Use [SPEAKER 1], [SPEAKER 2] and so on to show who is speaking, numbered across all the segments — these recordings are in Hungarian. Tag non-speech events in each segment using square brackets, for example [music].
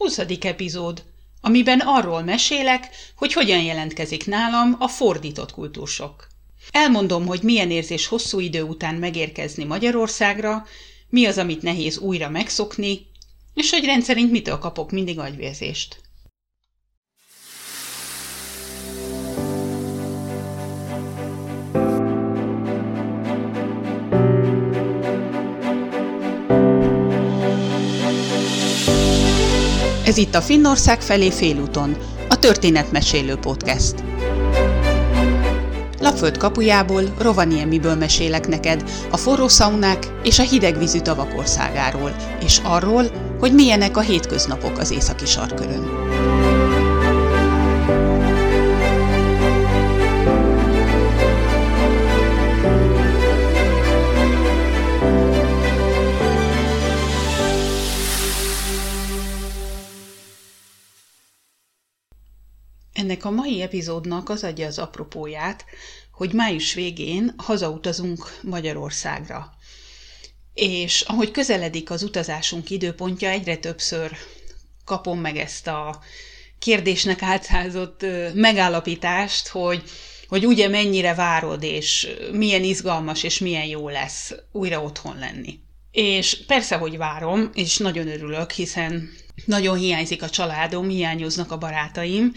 [SPEAKER 1] 20. epizód, amiben arról mesélek, hogy hogyan jelentkezik nálam a fordított kultúrsok. Elmondom, hogy milyen érzés hosszú idő után megérkezni Magyarországra, mi az, amit nehéz újra megszokni, és hogy rendszerint mitől kapok mindig agyvérzést. Ez itt a Finnország felé félúton, a Történetmesélő Podcast. Lapföld kapujából, Rovaniemiből mesélek neked a forró szaunák és a hidegvízű tavak országáról, és arról, hogy milyenek a hétköznapok az északi sarkörön. A mai epizódnak az adja az apropóját, hogy május végén hazautazunk Magyarországra. És ahogy közeledik az utazásunk időpontja, egyre többször kapom meg ezt a kérdésnek átszázott megállapítást, hogy, hogy ugye mennyire várod, és milyen izgalmas, és milyen jó lesz újra otthon lenni. És persze, hogy várom, és nagyon örülök, hiszen nagyon hiányzik a családom, hiányoznak a barátaim,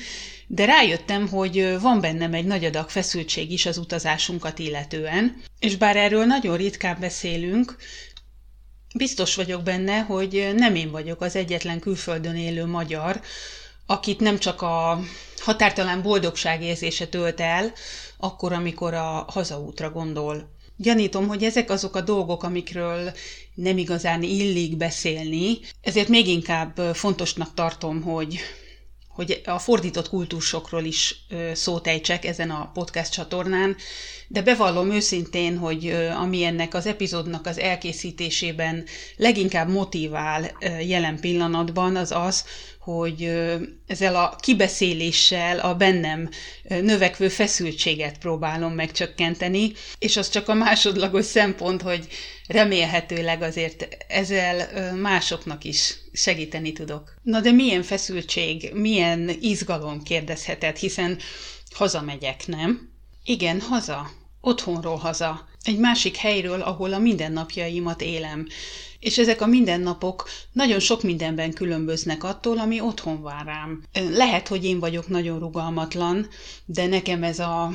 [SPEAKER 1] de rájöttem, hogy van bennem egy nagy adag feszültség is az utazásunkat illetően, és bár erről nagyon ritkán beszélünk, biztos vagyok benne, hogy nem én vagyok az egyetlen külföldön élő magyar, akit nem csak a határtalan boldogság érzése tölt el, akkor, amikor a hazaútra gondol. Gyanítom, hogy ezek azok a dolgok, amikről nem igazán illik beszélni, ezért még inkább fontosnak tartom, hogy hogy a fordított kultúrsokról is szót ejtsek ezen a podcast csatornán, de bevallom őszintén, hogy ami ennek az epizódnak az elkészítésében leginkább motivál jelen pillanatban, az az, hogy ezzel a kibeszéléssel a bennem növekvő feszültséget próbálom megcsökkenteni, és az csak a másodlagos szempont, hogy remélhetőleg azért ezzel másoknak is segíteni tudok. Na de milyen feszültség, milyen izgalom kérdezheted, hiszen hazamegyek, nem? Igen, haza. Otthonról haza. Egy másik helyről, ahol a mindennapjaimat élem. És ezek a mindennapok nagyon sok mindenben különböznek attól, ami otthon vár rám. Lehet, hogy én vagyok nagyon rugalmatlan, de nekem ez a,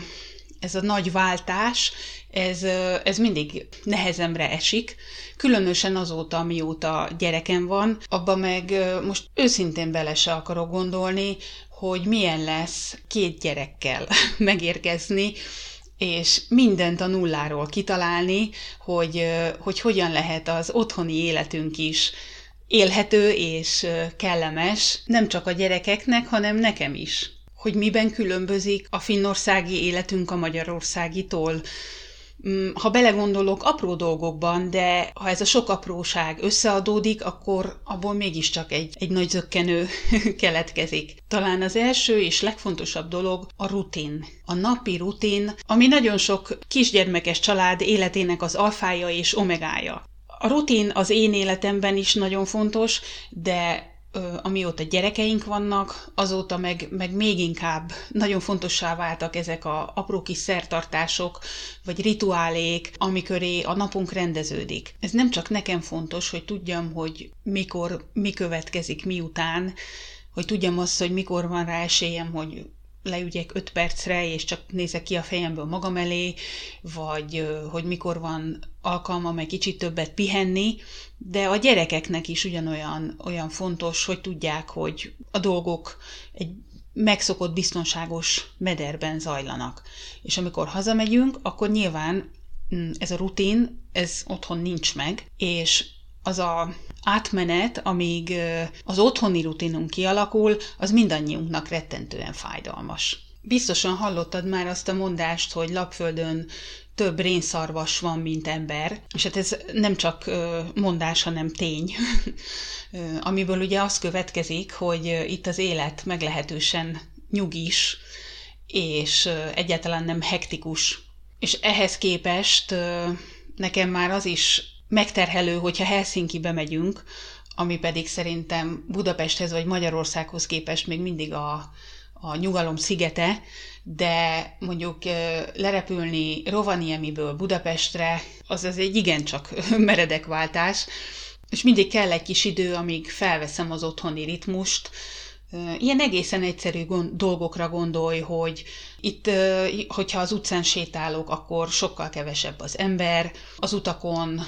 [SPEAKER 1] ez a nagy váltás, ez, ez mindig nehezemre esik, különösen azóta, mióta gyerekem van, abba meg most őszintén bele se akarok gondolni, hogy milyen lesz két gyerekkel [laughs] megérkezni, és mindent a nulláról kitalálni, hogy, hogy hogyan lehet az otthoni életünk is élhető és kellemes, nem csak a gyerekeknek, hanem nekem is. Hogy miben különbözik a finnországi életünk a magyarországitól, ha belegondolok apró dolgokban, de ha ez a sok apróság összeadódik, akkor abból mégiscsak egy, egy nagy zöggenő [laughs] keletkezik. Talán az első és legfontosabb dolog a rutin. A napi rutin, ami nagyon sok kisgyermekes család életének az alfája és omegája. A rutin az én életemben is nagyon fontos, de amióta gyerekeink vannak, azóta meg, meg még inkább nagyon fontossá váltak ezek a apró kis szertartások, vagy rituálék, amiköré a napunk rendeződik. Ez nem csak nekem fontos, hogy tudjam, hogy mikor, mi következik miután, hogy tudjam azt, hogy mikor van rá esélyem, hogy leügyek öt percre, és csak nézek ki a fejemből magam elé, vagy hogy mikor van alkalmam egy kicsit többet pihenni, de a gyerekeknek is ugyanolyan olyan fontos, hogy tudják, hogy a dolgok egy megszokott biztonságos mederben zajlanak. És amikor hazamegyünk, akkor nyilván mm, ez a rutin, ez otthon nincs meg, és az a átmenet, amíg az otthoni rutinunk kialakul, az mindannyiunknak rettentően fájdalmas. Biztosan hallottad már azt a mondást, hogy lapföldön több rénszarvas van, mint ember, és hát ez nem csak mondás, hanem tény, [laughs] amiből ugye az következik, hogy itt az élet meglehetősen nyugis, és egyáltalán nem hektikus. És ehhez képest nekem már az is megterhelő, hogyha Helsinki-be megyünk, ami pedig szerintem Budapesthez vagy Magyarországhoz képest még mindig a, a nyugalom szigete, de mondjuk lerepülni Rovaniemiből Budapestre, az az egy igencsak [laughs] meredek váltás, és mindig kell egy kis idő, amíg felveszem az otthoni ritmust, Ilyen egészen egyszerű gond, dolgokra gondolj, hogy itt, hogyha az utcán sétálok, akkor sokkal kevesebb az ember, az utakon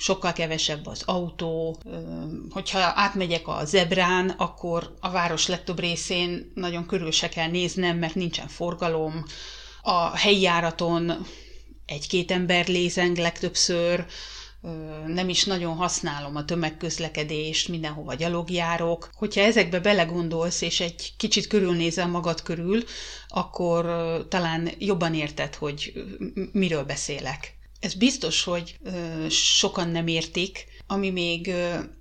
[SPEAKER 1] sokkal kevesebb az autó, hogyha átmegyek a zebrán, akkor a város legtöbb részén nagyon körül se kell néznem, mert nincsen forgalom, a helyi járaton egy-két ember lézeng legtöbbször, nem is nagyon használom a tömegközlekedést, mindenhova gyalogjárok. Hogyha ezekbe belegondolsz, és egy kicsit körülnézel magad körül, akkor talán jobban érted, hogy miről beszélek. Ez biztos, hogy sokan nem értik, ami még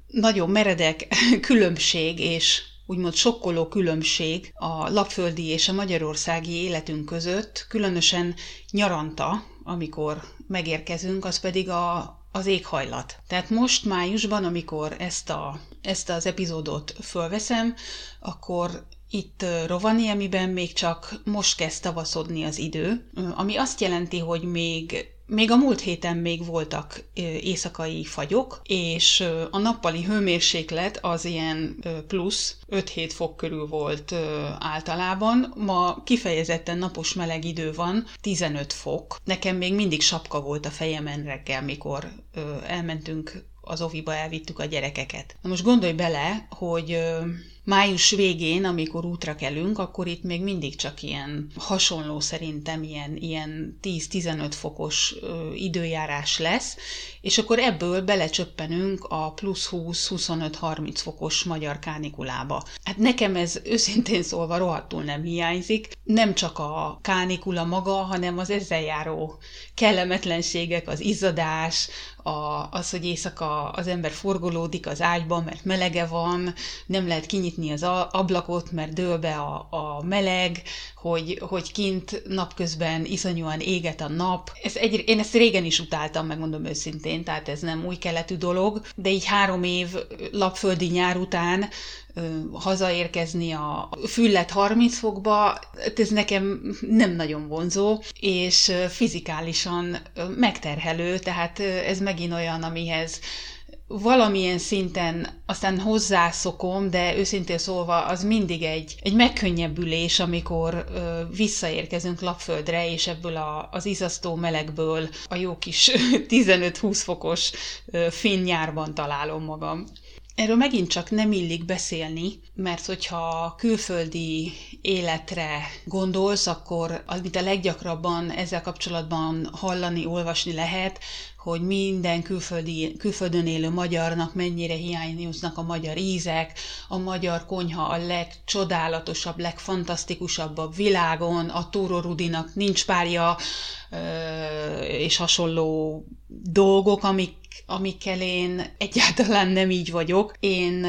[SPEAKER 1] nagyon meredek [laughs] különbség és úgymond sokkoló különbség a lapföldi és a magyarországi életünk között, különösen nyaranta, amikor megérkezünk, az pedig a, az éghajlat. Tehát most májusban, amikor ezt, a, ezt az epizódot fölveszem, akkor itt Rovaniemiben még csak most kezd tavaszodni az idő, ami azt jelenti, hogy még még a múlt héten még voltak éjszakai fagyok, és a nappali hőmérséklet az ilyen plusz 5-7 fok körül volt általában. Ma kifejezetten napos meleg idő van, 15 fok. Nekem még mindig sapka volt a fejemen reggel, mikor elmentünk az oviba elvittük a gyerekeket. Na most gondolj bele, hogy május végén, amikor útra kelünk, akkor itt még mindig csak ilyen hasonló szerintem ilyen, ilyen 10-15 fokos időjárás lesz, és akkor ebből belecsöppenünk a plusz 20-25-30 fokos magyar kánikulába. Hát nekem ez őszintén szólva rohadtul nem hiányzik, nem csak a kánikula maga, hanem az ezzel járó kellemetlenségek, az izzadás, a, az, hogy éjszaka az ember forgolódik az ágyba, mert melege van, nem lehet kinyitni az ablakot, mert dől be a, a meleg, hogy, hogy kint napközben iszonyúan éget a nap. Ez egy, én ezt régen is utáltam, megmondom őszintén, tehát ez nem új keletű dolog, de így három év lapföldi nyár után hazaérkezni a füllet 30 fokba, ez nekem nem nagyon vonzó, és fizikálisan megterhelő, tehát ez megint olyan, amihez valamilyen szinten aztán hozzászokom, de őszintén szólva az mindig egy, egy megkönnyebbülés, amikor ö, visszaérkezünk lapföldre, és ebből a, az izasztó melegből a jó kis [laughs] 15-20 fokos ö, finn nyárban találom magam. Erről megint csak nem illik beszélni, mert hogyha külföldi életre gondolsz, akkor amit a leggyakrabban ezzel kapcsolatban hallani, olvasni lehet, hogy minden külföldi, külföldön élő magyarnak mennyire hiányoznak a magyar ízek, a magyar konyha a legcsodálatosabb, legfantasztikusabb a világon, a Túró Rudinak nincs párja, és hasonló dolgok, amik, amikkel én egyáltalán nem így vagyok. Én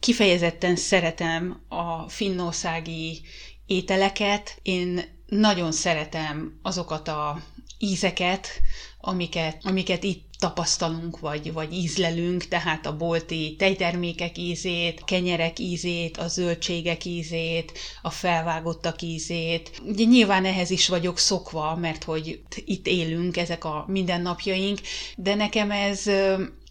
[SPEAKER 1] kifejezetten szeretem a finnországi ételeket, én nagyon szeretem azokat a ízeket, amiket, amiket itt tapasztalunk, vagy, vagy ízlelünk, tehát a bolti tejtermékek ízét, kenyerek ízét, a zöldségek ízét, a felvágottak ízét. Ugye nyilván ehhez is vagyok szokva, mert hogy itt élünk, ezek a mindennapjaink, de nekem ez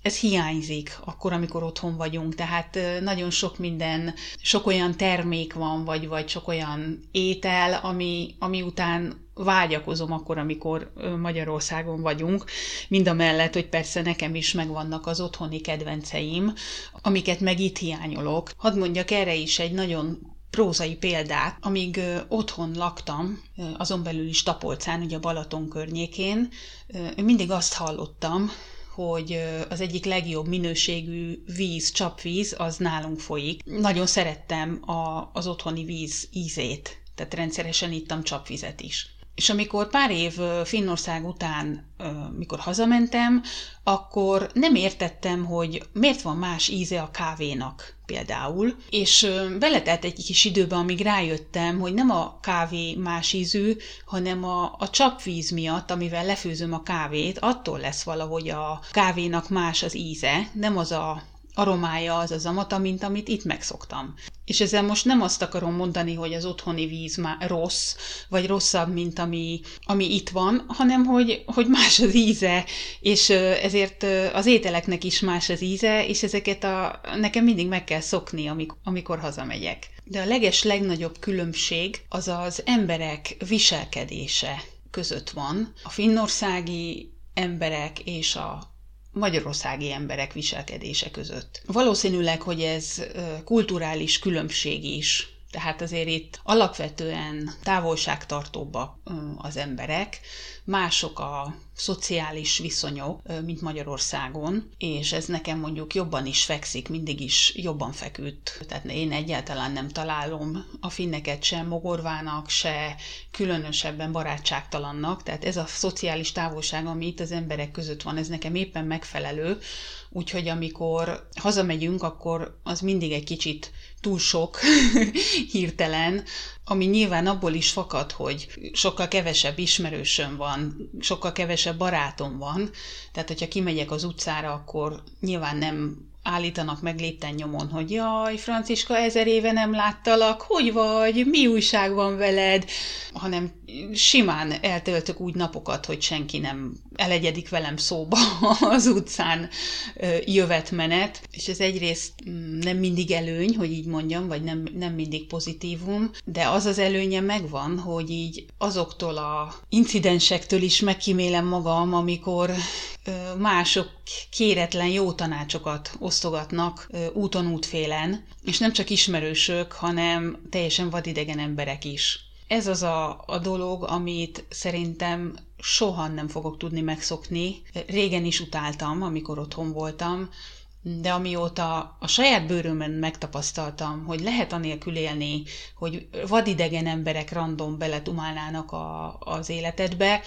[SPEAKER 1] ez hiányzik akkor, amikor otthon vagyunk. Tehát nagyon sok minden, sok olyan termék van, vagy, vagy sok olyan étel, ami, ami után vágyakozom akkor, amikor Magyarországon vagyunk, mind a mellett, hogy persze nekem is megvannak az otthoni kedvenceim, amiket meg itt hiányolok. Hadd mondjak erre is egy nagyon prózai példát. Amíg otthon laktam, azon belül is Tapolcán, ugye a Balaton környékén, mindig azt hallottam, hogy az egyik legjobb minőségű víz, csapvíz, az nálunk folyik. Nagyon szerettem a, az otthoni víz ízét, tehát rendszeresen ittam csapvizet is. És amikor pár év Finnország után, mikor hazamentem, akkor nem értettem, hogy miért van más íze a kávénak például, és beletelt egy kis időben, amíg rájöttem, hogy nem a kávé más ízű, hanem a, a csapvíz miatt, amivel lefőzöm a kávét, attól lesz valahogy a kávénak más az íze, nem az a aromája az az amata, mint amit itt megszoktam. És ezzel most nem azt akarom mondani, hogy az otthoni víz már rossz, vagy rosszabb, mint ami, ami itt van, hanem hogy, hogy más az íze, és ezért az ételeknek is más az íze, és ezeket a, nekem mindig meg kell szokni, amikor, amikor hazamegyek. De a leges legnagyobb különbség az az emberek viselkedése között van. A finnországi emberek és a magyarországi emberek viselkedése között. Valószínűleg, hogy ez kulturális különbség is, tehát azért itt alapvetően távolságtartóbbak az emberek, mások a szociális viszonyok, mint Magyarországon, és ez nekem mondjuk jobban is fekszik, mindig is jobban feküdt. Tehát én egyáltalán nem találom a finneket sem mogorvának, se különösebben barátságtalannak, tehát ez a szociális távolság, ami itt az emberek között van, ez nekem éppen megfelelő, úgyhogy amikor hazamegyünk, akkor az mindig egy kicsit túl sok [laughs] hirtelen, ami nyilván abból is fakad, hogy sokkal kevesebb ismerősöm van, sokkal kevesebb barátom van, tehát hogyha kimegyek az utcára, akkor nyilván nem állítanak meg lépten nyomon, hogy jaj, Franciska, ezer éve nem láttalak, hogy vagy, mi újság van veled, hanem simán eltöltök úgy napokat, hogy senki nem elegyedik velem szóba [laughs] az utcán jövetmenet, és ez egyrészt mm, nem mindig előny, hogy így mondjam, vagy nem, nem mindig pozitívum, de az az előnye megvan, hogy így azoktól a incidensektől is megkímélem magam, amikor mások kéretlen jó tanácsokat osztogatnak úton útfélen, és nem csak ismerősök, hanem teljesen vadidegen emberek is. Ez az a, a dolog, amit szerintem soha nem fogok tudni megszokni. Régen is utáltam, amikor otthon voltam, de amióta a saját bőrömön megtapasztaltam, hogy lehet anélkül élni, hogy vadidegen emberek random beletumálnának a, az életedbe,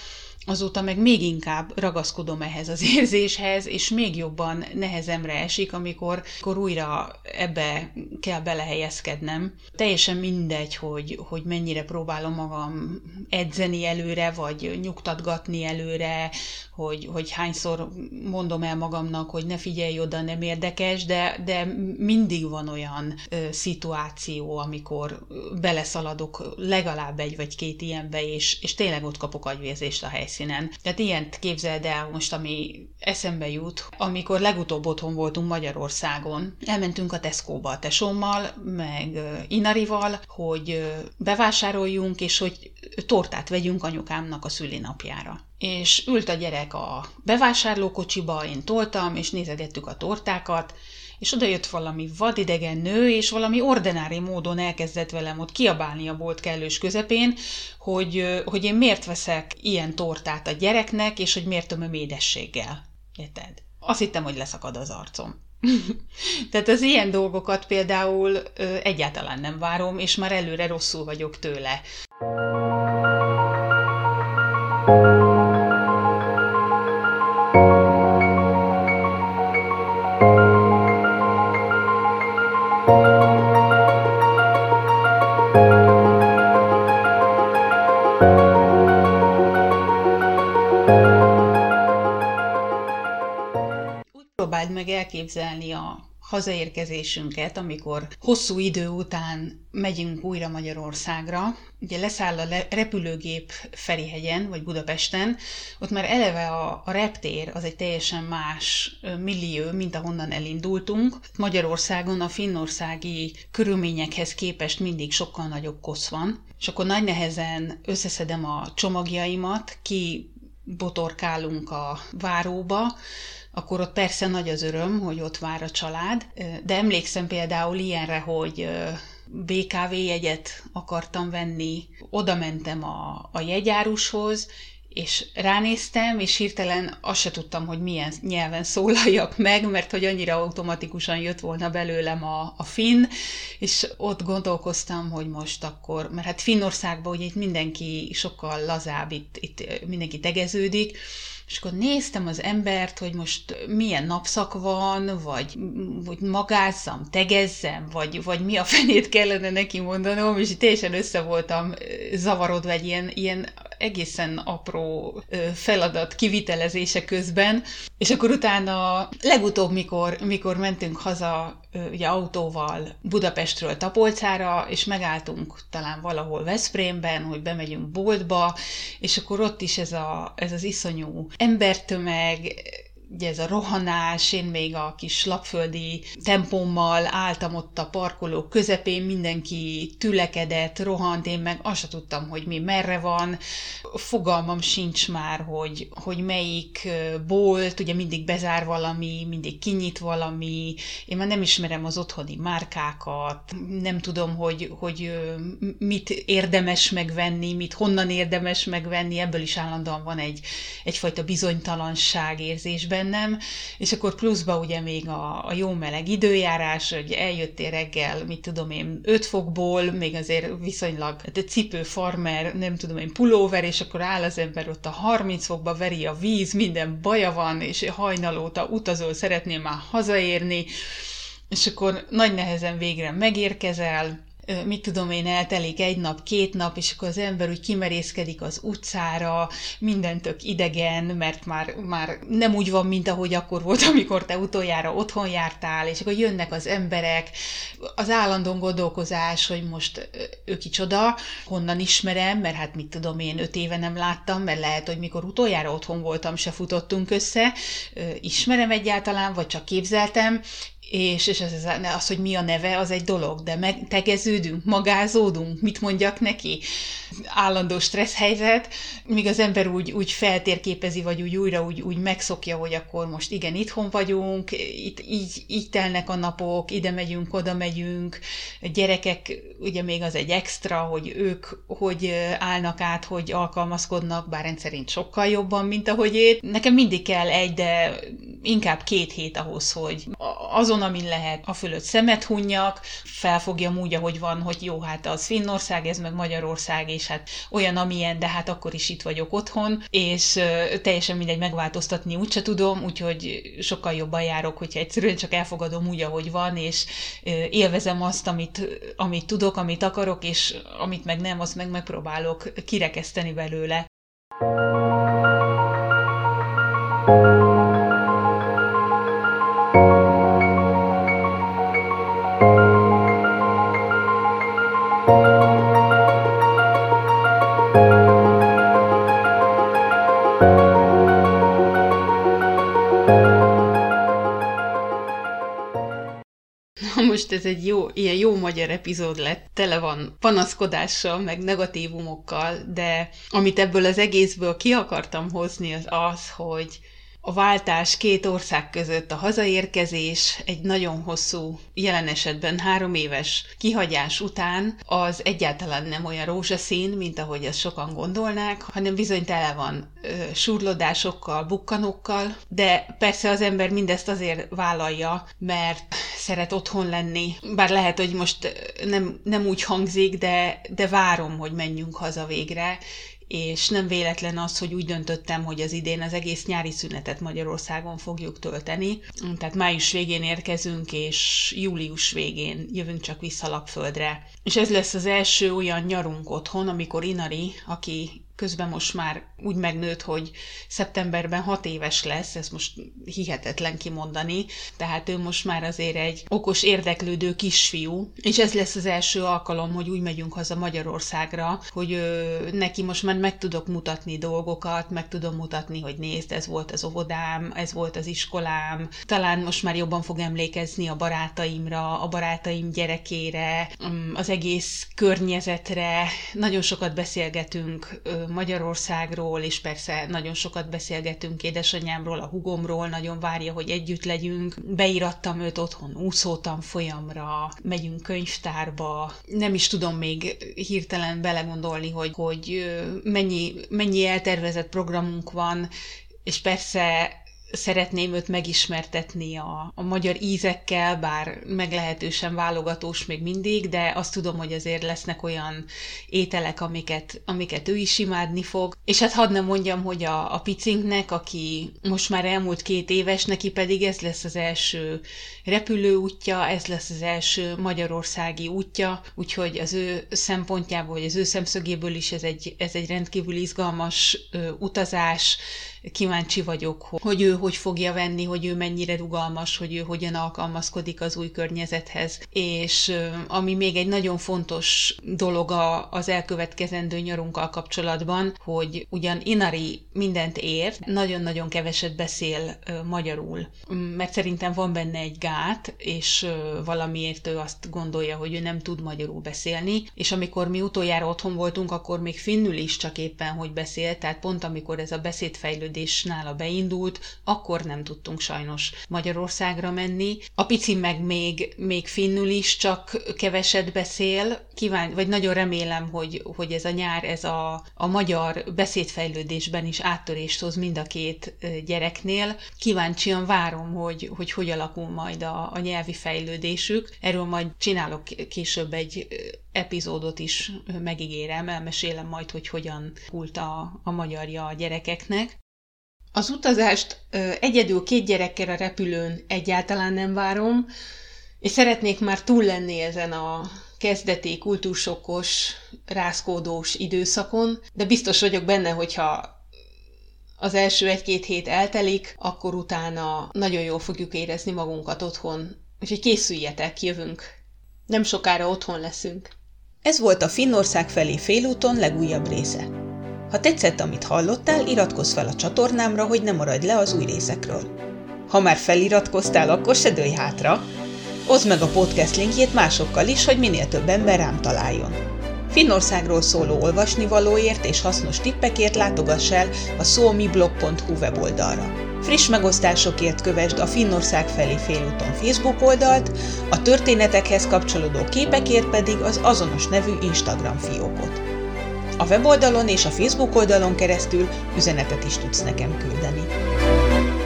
[SPEAKER 1] azóta meg még inkább ragaszkodom ehhez az érzéshez, és még jobban nehezemre esik, amikor, amikor újra ebbe kell belehelyezkednem. Teljesen mindegy, hogy, hogy mennyire próbálom magam edzeni előre, vagy nyugtatgatni előre, hogy, hogy hányszor mondom el magamnak, hogy ne figyelj oda, nem érdekes, de, de mindig van olyan ö, szituáció, amikor beleszaladok legalább egy vagy két ilyenbe, és, és tényleg ott kapok agyvérzést a helyszínen. Tehát ilyent képzeld el most, ami eszembe jut, amikor legutóbb otthon voltunk Magyarországon. Elmentünk a Tesco-ba a tesómmal, meg Inarival, hogy bevásároljunk, és hogy tortát vegyünk anyukámnak a szülinapjára és ült a gyerek a bevásárlókocsiba, én toltam, és nézegettük a tortákat, és oda jött valami vadidegen nő, és valami ordinári módon elkezdett velem ott kiabálni a bolt kellős közepén, hogy, hogy én miért veszek ilyen tortát a gyereknek, és hogy miért tömöm édességgel. Érted? Azt hittem, hogy leszakad az arcom. [laughs] Tehát az ilyen dolgokat például ö, egyáltalán nem várom, és már előre rosszul vagyok tőle. próbáld meg elképzelni a hazaérkezésünket, amikor hosszú idő után megyünk újra Magyarországra. Ugye leszáll a repülőgép Ferihegyen, vagy Budapesten, ott már eleve a, a reptér az egy teljesen más millió, mint ahonnan elindultunk. Magyarországon a finnországi körülményekhez képest mindig sokkal nagyobb kosz van, és akkor nagy nehezen összeszedem a csomagjaimat, ki botorkálunk a váróba, akkor ott persze nagy az öröm, hogy ott vár a család, de emlékszem például ilyenre, hogy BKV jegyet akartam venni, oda mentem a, a jegyárushoz, és ránéztem, és hirtelen azt se tudtam, hogy milyen nyelven szólaljak meg, mert hogy annyira automatikusan jött volna belőlem a, a finn, és ott gondolkoztam, hogy most akkor, mert hát Finnországban ugye itt mindenki sokkal lazább, itt, itt mindenki tegeződik, és akkor néztem az embert, hogy most milyen napszak van, vagy hogy magázzam, tegezzem, vagy, vagy mi a fenét kellene neki mondanom, és teljesen össze voltam zavarodva egy ilyen, ilyen egészen apró feladat kivitelezése közben, és akkor utána legutóbb, mikor, mikor mentünk haza ugye autóval Budapestről Tapolcára, és megálltunk talán valahol Veszprémben, hogy bemegyünk boltba, és akkor ott is ez, a, ez az iszonyú embertömeg, ugye ez a rohanás, én még a kis lapföldi tempommal álltam ott a parkoló közepén, mindenki tülekedett, rohant, én meg azt sem tudtam, hogy mi merre van, fogalmam sincs már, hogy, hogy melyik bolt, ugye mindig bezár valami, mindig kinyit valami, én már nem ismerem az otthoni márkákat, nem tudom, hogy, hogy mit érdemes megvenni, mit honnan érdemes megvenni, ebből is állandóan van egy, egyfajta bizonytalanság érzésben, bennem, és akkor pluszba ugye még a, a jó meleg időjárás, hogy eljöttél reggel, mit tudom én, 5 fokból, még azért viszonylag de cipő, farmer, nem tudom én, pulóver, és akkor áll az ember ott a 30 fokba, veri a víz, minden baja van, és hajnalóta utazol, szeretnél már hazaérni, és akkor nagy nehezen végre megérkezel, mit tudom én, eltelik egy nap, két nap, és akkor az ember úgy kimerészkedik az utcára, minden idegen, mert már, már nem úgy van, mint ahogy akkor volt, [laughs] amikor te utoljára otthon jártál, és akkor jönnek az emberek, az állandó gondolkozás, hogy most ő kicsoda, honnan ismerem, mert hát mit tudom én, öt éve nem láttam, mert lehet, hogy mikor utoljára otthon voltam, se futottunk össze, ismerem egyáltalán, vagy csak képzeltem, és, és az, az, hogy mi a neve, az egy dolog, de meg, tegeződünk, magázódunk, mit mondjak neki, állandó stressz helyzet, míg az ember úgy, úgy feltérképezi, vagy úgy újra úgy, úgy megszokja, hogy akkor most igen, itthon vagyunk, itt így, így telnek a napok, ide megyünk, oda megyünk, gyerekek, ugye még az egy extra, hogy ők hogy állnak át, hogy alkalmazkodnak, bár rendszerint sokkal jobban, mint ahogy én. Nekem mindig kell egy, de inkább két hét ahhoz, hogy azon azon, amin lehet, a fölött szemet hunjak, felfogjam úgy, ahogy van, hogy jó, hát az Finnország, ez meg Magyarország, és hát olyan, amilyen, de hát akkor is itt vagyok otthon, és teljesen mindegy megváltoztatni úgyse tudom, úgyhogy sokkal jobban járok, hogyha egyszerűen csak elfogadom úgy, ahogy van, és élvezem azt, amit, amit tudok, amit akarok, és amit meg nem, azt meg megpróbálok kirekeszteni belőle. thank you ez egy jó, ilyen jó magyar epizód lett, tele van panaszkodással, meg negatívumokkal, de amit ebből az egészből ki akartam hozni, az az, hogy a váltás két ország között a hazaérkezés egy nagyon hosszú, jelen esetben három éves kihagyás után az egyáltalán nem olyan rózsaszín, mint ahogy ezt sokan gondolnák, hanem bizony tele van ö, surlódásokkal, bukkanokkal, de persze az ember mindezt azért vállalja, mert szeret otthon lenni. Bár lehet, hogy most nem, nem úgy hangzik, de, de várom, hogy menjünk haza végre, és nem véletlen az, hogy úgy döntöttem, hogy az idén az egész nyári szünetet Magyarországon fogjuk tölteni. Tehát május végén érkezünk, és július végén jövünk csak vissza Lapföldre. És ez lesz az első olyan nyarunk otthon, amikor Inari, aki közben most már úgy megnőtt, hogy szeptemberben hat éves lesz, ez most hihetetlen kimondani, tehát ő most már azért egy okos, érdeklődő kisfiú, és ez lesz az első alkalom, hogy úgy megyünk haza Magyarországra, hogy ö, neki most már meg tudok mutatni dolgokat, meg tudom mutatni, hogy nézd, ez volt az óvodám, ez volt az iskolám, talán most már jobban fog emlékezni a barátaimra, a barátaim gyerekére, mm, az egész környezetre, nagyon sokat beszélgetünk Magyarországról, és persze nagyon sokat beszélgetünk édesanyámról, a hugomról, nagyon várja, hogy együtt legyünk. Beírattam őt otthon úszótam folyamra, megyünk könyvtárba. Nem is tudom még hirtelen belegondolni, hogy, hogy mennyi, mennyi eltervezett programunk van, és persze szeretném őt megismertetni a, a magyar ízekkel, bár meglehetősen válogatós még mindig, de azt tudom, hogy azért lesznek olyan ételek, amiket, amiket ő is imádni fog. És hát hadd nem mondjam, hogy a, a picinknek, aki most már elmúlt két éves, neki pedig ez lesz az első repülőútja, ez lesz az első magyarországi útja, úgyhogy az ő szempontjából, vagy az ő szemszögéből is ez egy, ez egy rendkívül izgalmas ö, utazás, kíváncsi vagyok, hogy ő hogy fogja venni, hogy ő mennyire rugalmas, hogy ő hogyan alkalmazkodik az új környezethez. És ami még egy nagyon fontos dolog az elkövetkezendő nyarunkkal kapcsolatban, hogy ugyan Inari mindent ért, nagyon-nagyon keveset beszél magyarul, mert szerintem van benne egy gát, és valamiért ő azt gondolja, hogy ő nem tud magyarul beszélni, és amikor mi utoljára otthon voltunk, akkor még finnül is csak éppen, hogy beszélt, tehát pont amikor ez a beszédfejlődés fejlődés nála beindult, akkor nem tudtunk sajnos Magyarországra menni. A pici meg még, még finnül is csak keveset beszél, kíván, vagy nagyon remélem, hogy, hogy ez a nyár, ez a, a magyar beszédfejlődésben is áttörést hoz mind a két gyereknél. Kíváncsian várom, hogy hogy, hogy alakul majd a, a nyelvi fejlődésük. Erről majd csinálok később egy epizódot is megígérem, elmesélem majd, hogy hogyan kult a, a magyarja a gyerekeknek. Az utazást egyedül két gyerekkel a repülőn egyáltalán nem várom, és szeretnék már túl lenni ezen a kezdeti kultúrsokos, rázkódós időszakon, de biztos vagyok benne, hogyha az első egy-két hét eltelik, akkor utána nagyon jól fogjuk érezni magunkat otthon. Úgyhogy készüljetek, jövünk. Nem sokára otthon leszünk.
[SPEAKER 2] Ez volt a Finnország felé félúton legújabb része. Ha tetszett, amit hallottál, iratkozz fel a csatornámra, hogy ne maradj le az új részekről. Ha már feliratkoztál, akkor se dőj hátra. Oszd meg a podcast linkjét másokkal is, hogy minél több ember rám találjon. Finnországról szóló olvasnivalóért és hasznos tippekért látogass el a szómiblog.hu weboldalra. Friss megosztásokért kövesd a Finnország felé félúton Facebook oldalt, a történetekhez kapcsolódó képekért pedig az azonos nevű Instagram fiókot. A weboldalon és a Facebook oldalon keresztül üzenetet is tudsz nekem küldeni.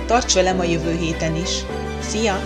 [SPEAKER 2] Tarts velem a jövő héten is! Szia!